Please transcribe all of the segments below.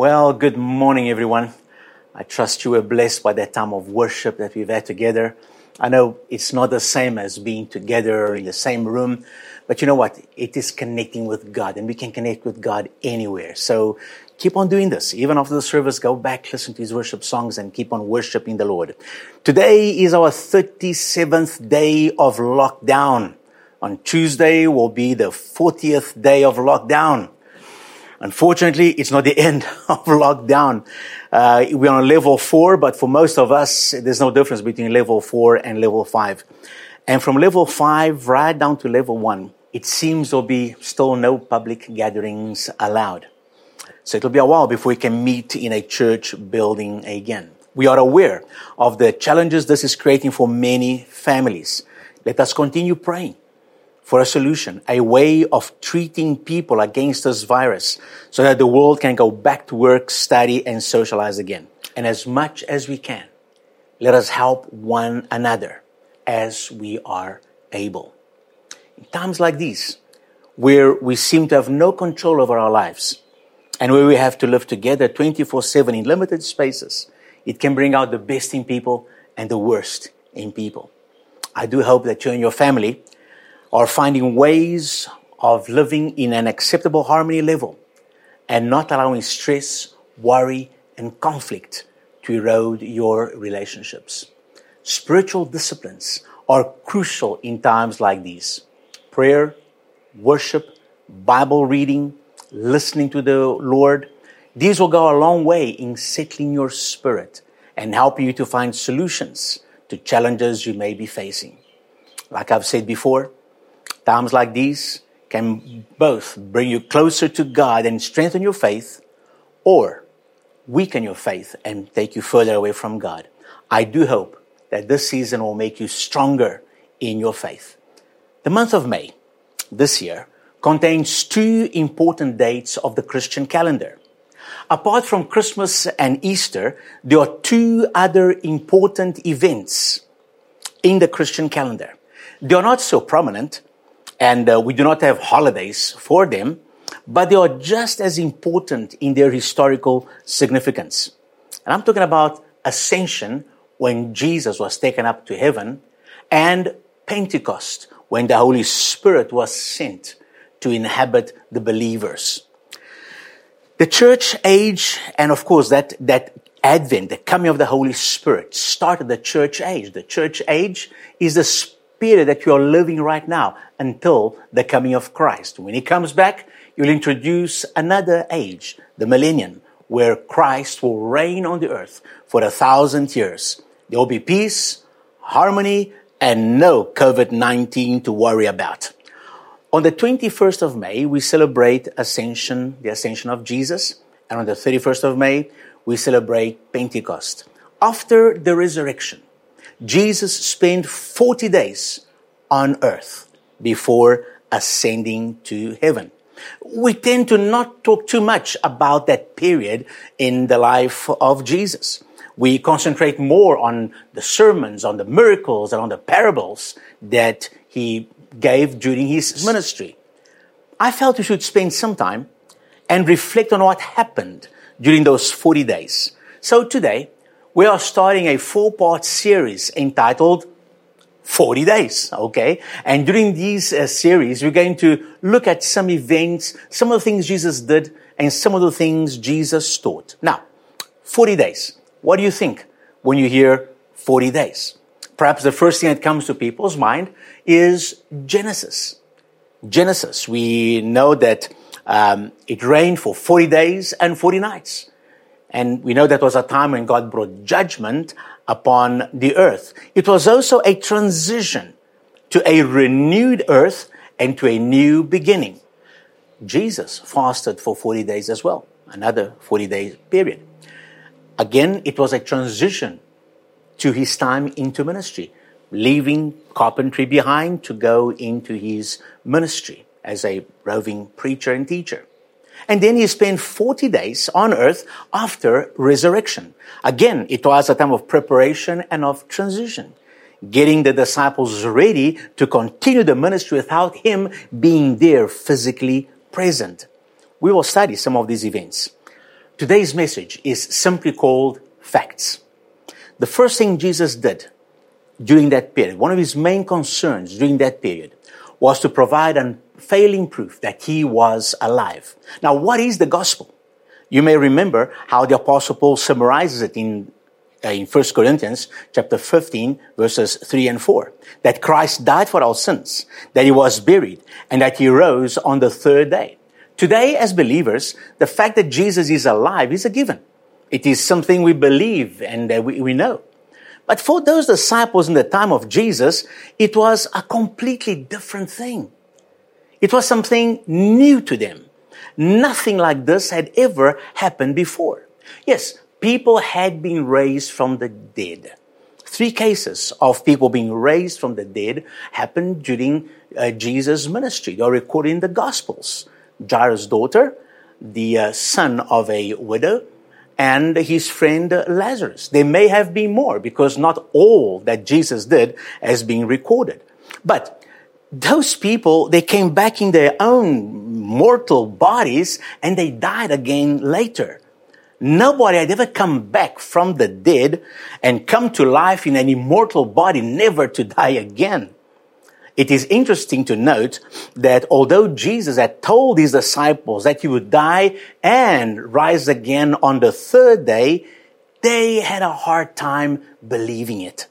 Well, good morning, everyone. I trust you were blessed by that time of worship that we've had together. I know it's not the same as being together in the same room, but you know what? It is connecting with God, and we can connect with God anywhere. So keep on doing this. Even after the service, go back, listen to his worship songs, and keep on worshiping the Lord. Today is our 37th day of lockdown. On Tuesday will be the 40th day of lockdown. Unfortunately, it's not the end of lockdown. Uh, we're on level four, but for most of us, there's no difference between level four and level five. And from level five right down to level one, it seems there'll be still no public gatherings allowed. So it'll be a while before we can meet in a church building again. We are aware of the challenges this is creating for many families. Let us continue praying for a solution, a way of treating people against this virus so that the world can go back to work, study, and socialize again. And as much as we can, let us help one another as we are able. In times like these, where we seem to have no control over our lives, and where we have to live together 24 7 in limited spaces, it can bring out the best in people and the worst in people. I do hope that you and your family are finding ways of living in an acceptable harmony level and not allowing stress, worry, and conflict to erode your relationships. Spiritual disciplines are crucial in times like these. Prayer, worship, Bible reading, listening to the Lord, these will go a long way in settling your spirit and helping you to find solutions to challenges you may be facing. Like I've said before, Times like these can both bring you closer to God and strengthen your faith, or weaken your faith and take you further away from God. I do hope that this season will make you stronger in your faith. The month of May this year contains two important dates of the Christian calendar. Apart from Christmas and Easter, there are two other important events in the Christian calendar. They are not so prominent, and uh, we do not have holidays for them, but they are just as important in their historical significance. And I'm talking about Ascension when Jesus was taken up to heaven and Pentecost when the Holy Spirit was sent to inhabit the believers. The church age, and of course that, that advent, the coming of the Holy Spirit started the church age. The church age is the period that you are living right now until the coming of Christ. When he comes back, you'll introduce another age, the millennium, where Christ will reign on the earth for a thousand years. There will be peace, harmony, and no COVID-19 to worry about. On the 21st of May, we celebrate Ascension, the Ascension of Jesus. And on the 31st of May, we celebrate Pentecost. After the resurrection, Jesus spent 40 days on earth before ascending to heaven. We tend to not talk too much about that period in the life of Jesus. We concentrate more on the sermons, on the miracles, and on the parables that he gave during his ministry. I felt we should spend some time and reflect on what happened during those 40 days. So today, we are starting a four part series entitled 40 days, okay? And during these uh, series, we're going to look at some events, some of the things Jesus did, and some of the things Jesus taught. Now, 40 days. What do you think when you hear 40 days? Perhaps the first thing that comes to people's mind is Genesis. Genesis. We know that um, it rained for 40 days and 40 nights. And we know that was a time when God brought judgment upon the earth. It was also a transition to a renewed earth and to a new beginning. Jesus fasted for 40 days as well, another 40 day period. Again, it was a transition to his time into ministry, leaving carpentry behind to go into his ministry as a roving preacher and teacher. And then he spent 40 days on earth after resurrection. Again, it was a time of preparation and of transition, getting the disciples ready to continue the ministry without him being there physically present. We will study some of these events. Today's message is simply called Facts. The first thing Jesus did during that period, one of his main concerns during that period, was to provide unfailing proof that he was alive. Now, what is the gospel? You may remember how the apostle Paul summarizes it in uh, in 1 Corinthians chapter 15 verses 3 and 4 that Christ died for our sins that he was buried and that he rose on the third day today as believers the fact that Jesus is alive is a given it is something we believe and uh, we, we know but for those disciples in the time of Jesus it was a completely different thing it was something new to them nothing like this had ever happened before yes people had been raised from the dead. Three cases of people being raised from the dead happened during uh, Jesus' ministry. Are recorded in the Gospels. Jairus' daughter, the uh, son of a widow, and his friend Lazarus. There may have been more because not all that Jesus did has been recorded. But those people, they came back in their own mortal bodies and they died again later. Nobody had ever come back from the dead and come to life in an immortal body, never to die again. It is interesting to note that although Jesus had told his disciples that he would die and rise again on the third day, they had a hard time believing it.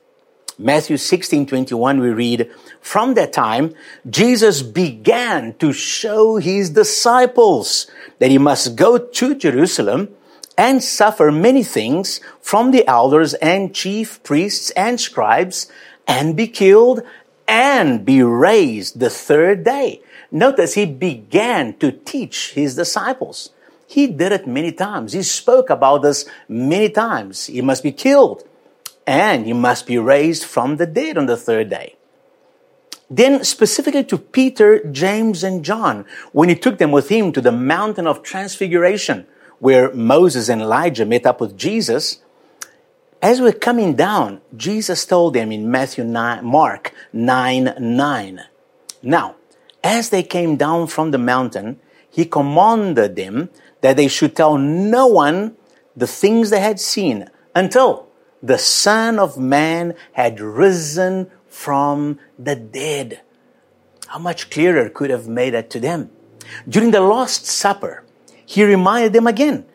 Matthew 16, 21, we read, From that time, Jesus began to show his disciples that he must go to Jerusalem and suffer many things from the elders and chief priests and scribes and be killed and be raised the third day. Notice he began to teach his disciples. He did it many times. He spoke about this many times. He must be killed and he must be raised from the dead on the third day. Then specifically to Peter, James, and John, when he took them with him to the mountain of transfiguration, where Moses and Elijah met up with Jesus, as we're coming down, Jesus told them in Matthew 9, Mark 9, 9. Now, as they came down from the mountain, he commanded them that they should tell no one the things they had seen until the Son of Man had risen from the dead. How much clearer could have made that to them? During the Last Supper, he reminded them again.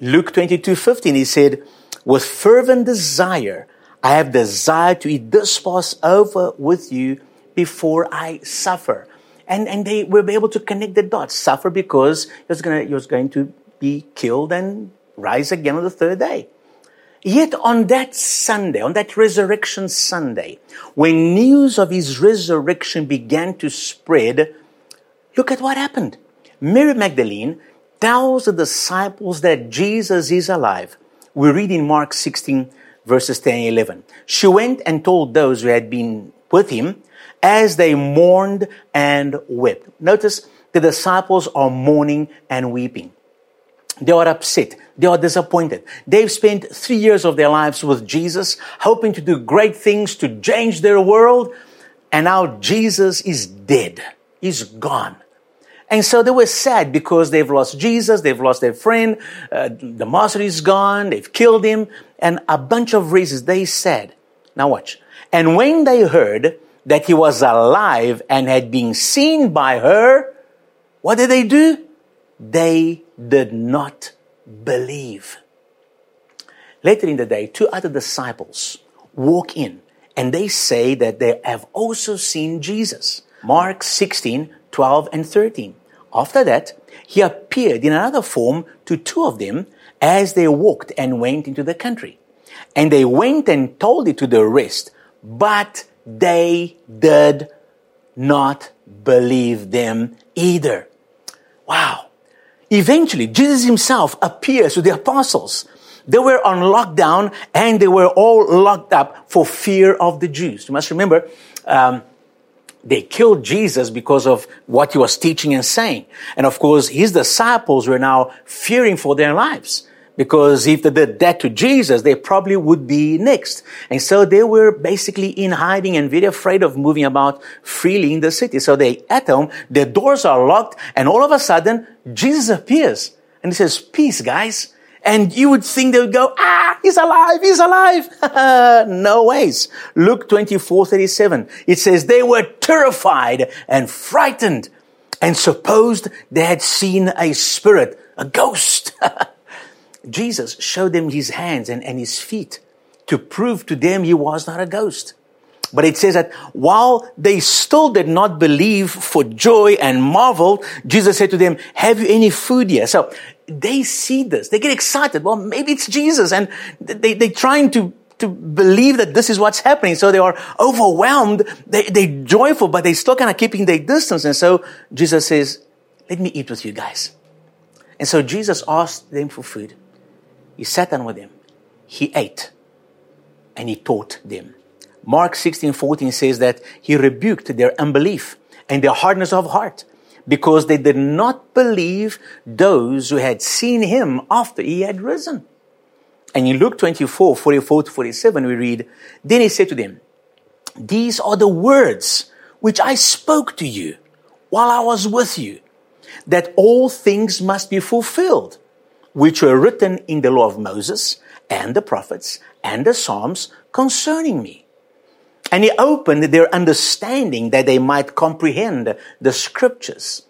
Luke 22, 15, he said, with fervent desire, I have desired to eat this Passover with you before I suffer. And, and they were able to connect the dots. Suffer because he was, gonna, he was going to be killed and rise again on the third day. Yet on that Sunday, on that resurrection Sunday, when news of his resurrection began to spread, look at what happened. Mary Magdalene tells the disciples that Jesus is alive. We read in Mark 16 verses 10 and 11. She went and told those who had been with him as they mourned and wept. Notice the disciples are mourning and weeping. They are upset. They are disappointed. They've spent three years of their lives with Jesus, hoping to do great things to change their world. And now Jesus is dead. He's gone. And so they were sad because they've lost Jesus, they've lost their friend, uh, the master is gone, they've killed him, and a bunch of reasons. They said, now watch. And when they heard that he was alive and had been seen by her, what did they do? They did not believe. Later in the day, two other disciples walk in and they say that they have also seen Jesus. Mark 16, 12 and 13. After that, he appeared in another form to two of them as they walked and went into the country. And they went and told it to the rest, but they did not believe them either. Wow. Eventually, Jesus himself appears to the apostles. They were on lockdown and they were all locked up for fear of the Jews. You must remember, um, they killed Jesus because of what he was teaching and saying. And of course, his disciples were now fearing for their lives. Because if they did that to Jesus, they probably would be next. And so they were basically in hiding and very afraid of moving about freely in the city. So they at home, their doors are locked, and all of a sudden, Jesus appears. And he says, peace, guys. And you would think they would go, ah, he's alive, he's alive. no ways. Luke 24, 37. It says they were terrified and frightened and supposed they had seen a spirit, a ghost. Jesus showed them his hands and, and his feet to prove to them he was not a ghost. But it says that while they still did not believe for joy and marvel, Jesus said to them, have you any food here? So they see this. They get excited. Well, maybe it's Jesus. And they, they're trying to, to believe that this is what's happening. So they are overwhelmed. They, they're joyful, but they're still kind of keeping their distance. And so Jesus says, let me eat with you guys. And so Jesus asked them for food. He sat down with them. He ate and he taught them. Mark 16, 14 says that he rebuked their unbelief and their hardness of heart because they did not believe those who had seen him after he had risen. And in Luke 24, 44 to 47, we read, Then he said to them, These are the words which I spoke to you while I was with you, that all things must be fulfilled, which were written in the law of Moses and the prophets and the Psalms concerning me. And he opened their understanding that they might comprehend the scriptures.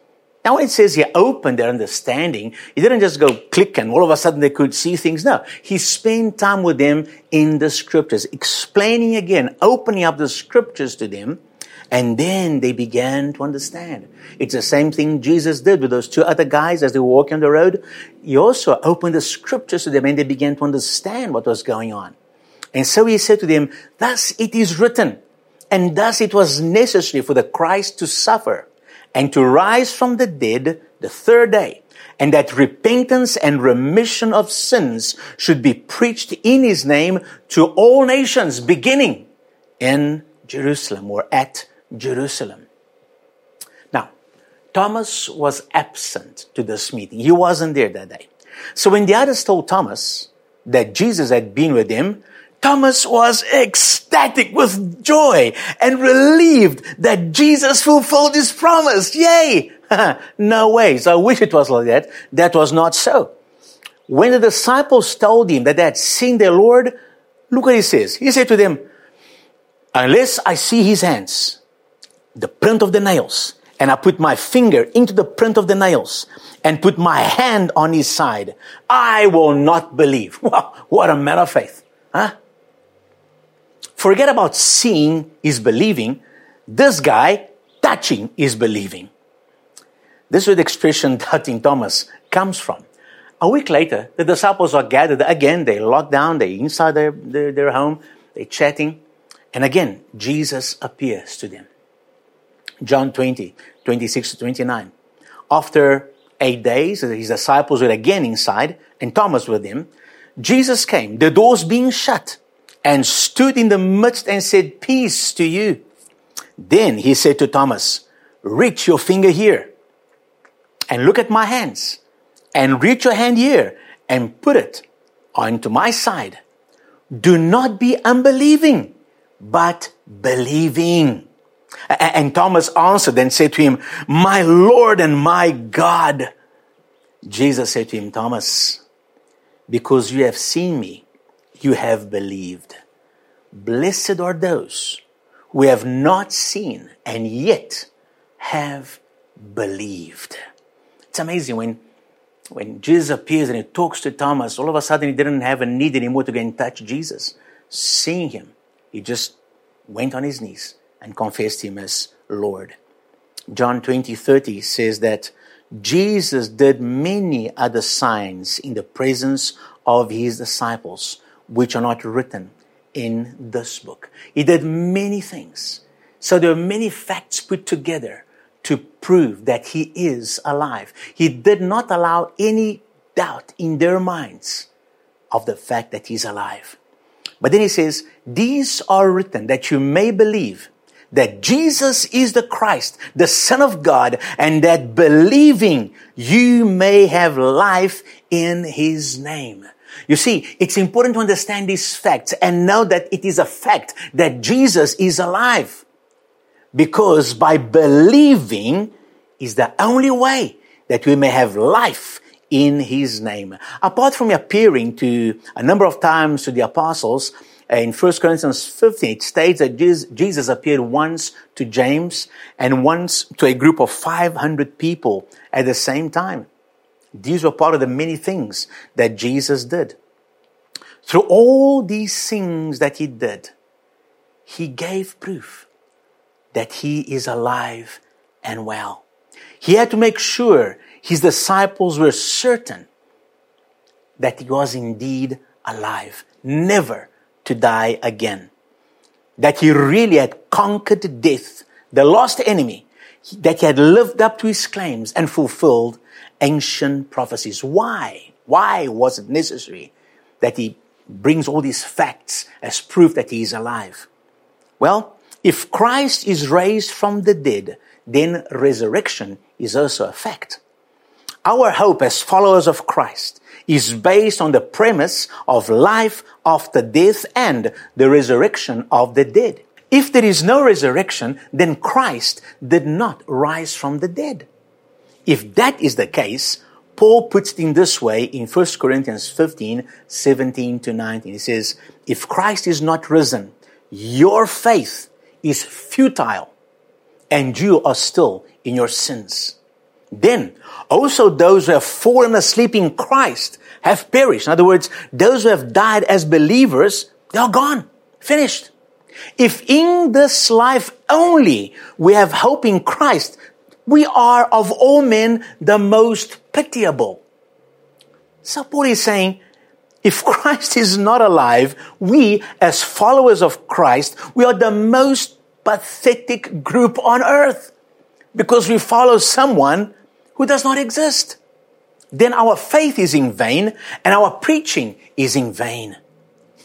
Now, when it says he opened their understanding, he didn't just go click and all of a sudden they could see things. No, he spent time with them in the scriptures, explaining again, opening up the scriptures to them, and then they began to understand. It's the same thing Jesus did with those two other guys as they were walking on the road. He also opened the scriptures to them and they began to understand what was going on. And so he said to them, thus it is written, and thus it was necessary for the Christ to suffer and to rise from the dead the third day, and that repentance and remission of sins should be preached in his name to all nations, beginning in Jerusalem or at Jerusalem. Now, Thomas was absent to this meeting. He wasn't there that day. So when the others told Thomas that Jesus had been with them, Thomas was ecstatic with joy and relieved that Jesus fulfilled his promise. Yay! no ways. I wish it was like that. That was not so. When the disciples told him that they had seen their Lord, look what he says. He said to them, unless I see his hands, the print of the nails, and I put my finger into the print of the nails and put my hand on his side, I will not believe. Wow, what a man of faith. Huh? Forget about seeing is believing. This guy, touching is believing. This is where the expression doubting Thomas comes from. A week later, the disciples are gathered again. They locked down. They're inside their, their, their home. They're chatting. And again, Jesus appears to them. John 20, 26 to 29. After eight days, his disciples were again inside and Thomas with them. Jesus came, the doors being shut and stood in the midst and said, Peace to you. Then he said to Thomas, Reach your finger here and look at my hands, and reach your hand here and put it onto my side. Do not be unbelieving, but believing. And Thomas answered and said to him, My Lord and my God. Jesus said to him, Thomas, because you have seen me, you have believed. Blessed are those who have not seen and yet have believed. It's amazing when, when Jesus appears and he talks to Thomas, all of a sudden he didn't have a need anymore to go and touch Jesus. Seeing him, he just went on his knees and confessed him as Lord. John 20, 30 says that Jesus did many other signs in the presence of his disciples which are not written in this book. He did many things. So there are many facts put together to prove that he is alive. He did not allow any doubt in their minds of the fact that he's alive. But then he says, these are written that you may believe that Jesus is the Christ, the Son of God, and that believing you may have life in his name. You see, it's important to understand these facts and know that it is a fact that Jesus is alive. Because by believing is the only way that we may have life in his name. Apart from appearing to a number of times to the apostles, in 1 Corinthians 15, it states that Jesus appeared once to James and once to a group of 500 people at the same time. These were part of the many things that Jesus did. Through all these things that he did, he gave proof that he is alive and well. He had to make sure his disciples were certain that he was indeed alive, never to die again. That he really had conquered death, the lost enemy, that he had lived up to his claims and fulfilled ancient prophecies. Why? Why was it necessary that he brings all these facts as proof that he is alive? Well, if Christ is raised from the dead, then resurrection is also a fact. Our hope as followers of Christ is based on the premise of life after death and the resurrection of the dead. If there is no resurrection, then Christ did not rise from the dead. If that is the case, Paul puts it in this way in 1 Corinthians 15, 17 to 19. He says, If Christ is not risen, your faith is futile and you are still in your sins. Then also those who have fallen asleep in Christ have perished. In other words, those who have died as believers, they are gone. Finished. If in this life only we have hope in Christ, we are of all men the most pitiable. So Paul is saying, if Christ is not alive, we as followers of Christ, we are the most pathetic group on earth because we follow someone who does not exist. Then our faith is in vain and our preaching is in vain.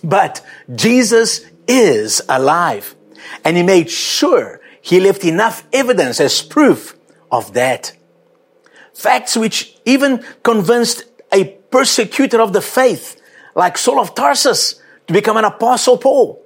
But Jesus is alive and he made sure he left enough evidence as proof of that. Facts which even convinced a persecutor of the faith like Saul of Tarsus to become an apostle Paul.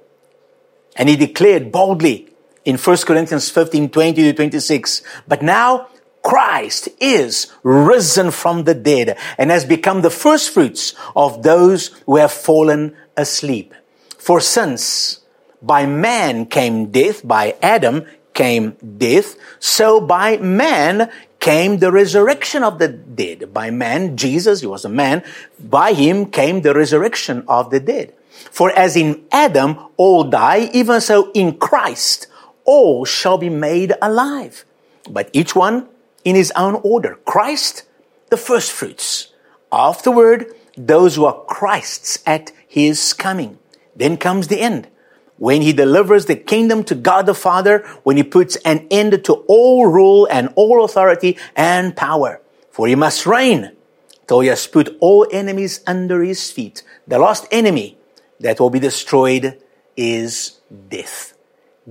And he declared boldly in 1 Corinthians 15, 20 to 26, but now Christ is risen from the dead and has become the first fruits of those who have fallen asleep. For since by man came death, by Adam came death, so by man came the resurrection of the dead. By man, Jesus, he was a man, by him came the resurrection of the dead. For as in Adam all die, even so in Christ all shall be made alive. But each one in his own order. Christ, the first fruits. Afterward, those who are Christ's at his coming. Then comes the end. When he delivers the kingdom to God the Father, when he puts an end to all rule and all authority and power. For he must reign till he has put all enemies under his feet. The last enemy that will be destroyed is death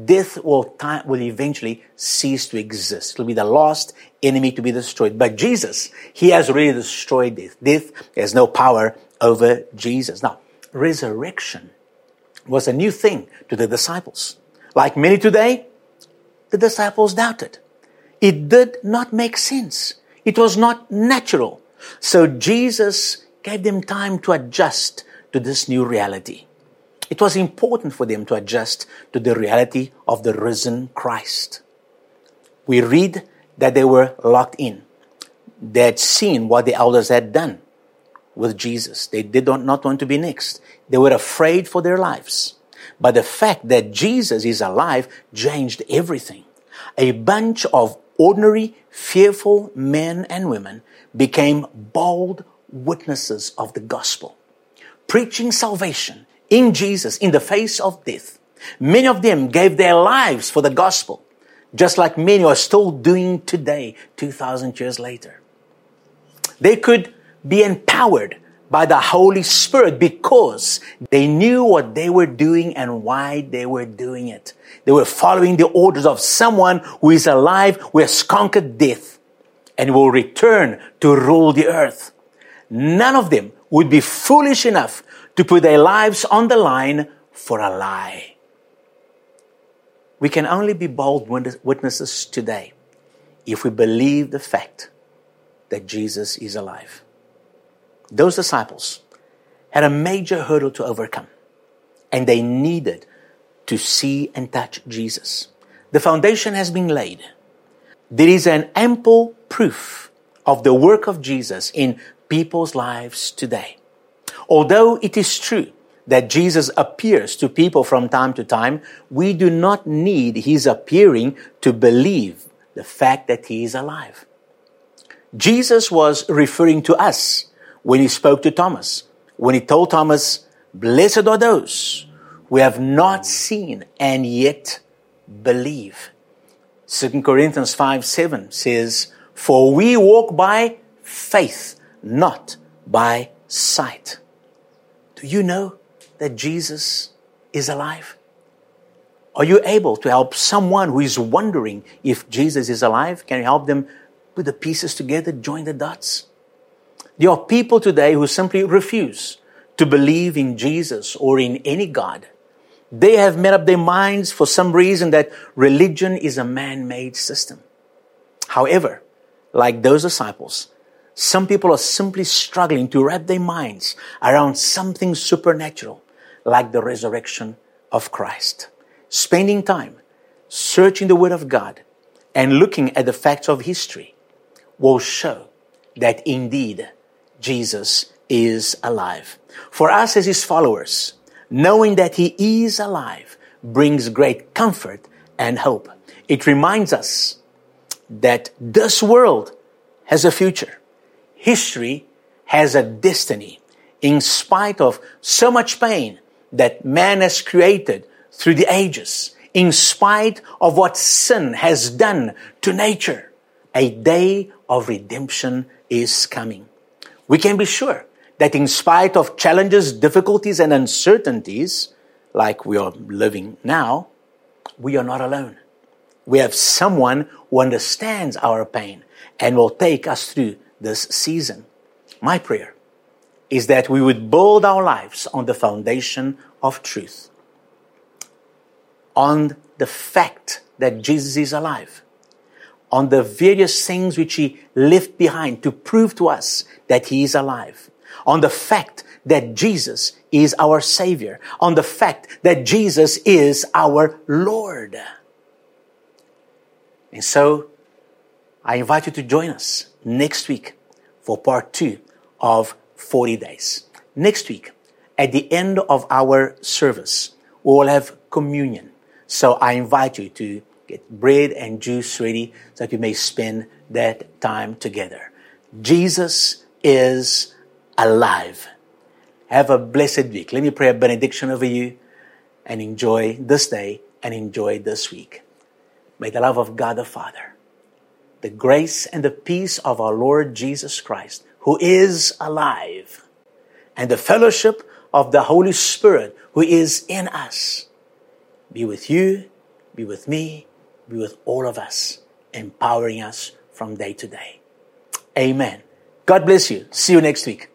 death will, time, will eventually cease to exist. It will be the last enemy to be destroyed. But Jesus, He has already destroyed death. Death has no power over Jesus. Now, resurrection was a new thing to the disciples. Like many today, the disciples doubted. It did not make sense. It was not natural. So Jesus gave them time to adjust to this new reality. It was important for them to adjust to the reality of the risen Christ. We read that they were locked in. They had seen what the elders had done with Jesus. They did not want to be next. They were afraid for their lives. But the fact that Jesus is alive changed everything. A bunch of ordinary, fearful men and women became bold witnesses of the gospel, preaching salvation in Jesus in the face of death. Many of them gave their lives for the gospel, just like many are still doing today, 2,000 years later. They could be empowered by the Holy Spirit because they knew what they were doing and why they were doing it. They were following the orders of someone who is alive, who has conquered death and will return to rule the earth. None of them would be foolish enough to put their lives on the line for a lie. We can only be bold witnesses today if we believe the fact that Jesus is alive. Those disciples had a major hurdle to overcome, and they needed to see and touch Jesus. The foundation has been laid. There is an ample proof of the work of Jesus in people's lives today. Although it is true that Jesus appears to people from time to time, we do not need his appearing to believe the fact that he is alive. Jesus was referring to us when he spoke to Thomas, when he told Thomas, Blessed are those who have not seen and yet believe. 2 Corinthians 5 7 says, For we walk by faith, not by sight. Do you know that Jesus is alive? Are you able to help someone who is wondering if Jesus is alive? Can you help them put the pieces together, join the dots? There are people today who simply refuse to believe in Jesus or in any God. They have made up their minds for some reason that religion is a man-made system. However, like those disciples, some people are simply struggling to wrap their minds around something supernatural like the resurrection of Christ. Spending time searching the Word of God and looking at the facts of history will show that indeed Jesus is alive. For us as His followers, knowing that He is alive brings great comfort and hope. It reminds us that this world has a future. History has a destiny. In spite of so much pain that man has created through the ages, in spite of what sin has done to nature, a day of redemption is coming. We can be sure that in spite of challenges, difficulties, and uncertainties, like we are living now, we are not alone. We have someone who understands our pain and will take us through this season. My prayer is that we would build our lives on the foundation of truth, on the fact that Jesus is alive, on the various things which he left behind to prove to us that he is alive, on the fact that Jesus is our Savior, on the fact that Jesus is our Lord. And so, I invite you to join us next week for part two of 40 days. Next week, at the end of our service, we will have communion. So I invite you to get bread and juice ready so that you may spend that time together. Jesus is alive. Have a blessed week. Let me pray a benediction over you and enjoy this day and enjoy this week. May the love of God the Father, the grace and the peace of our Lord Jesus Christ, who is alive, and the fellowship of the Holy Spirit who is in us be with you, be with me, be with all of us, empowering us from day to day. Amen. God bless you. See you next week.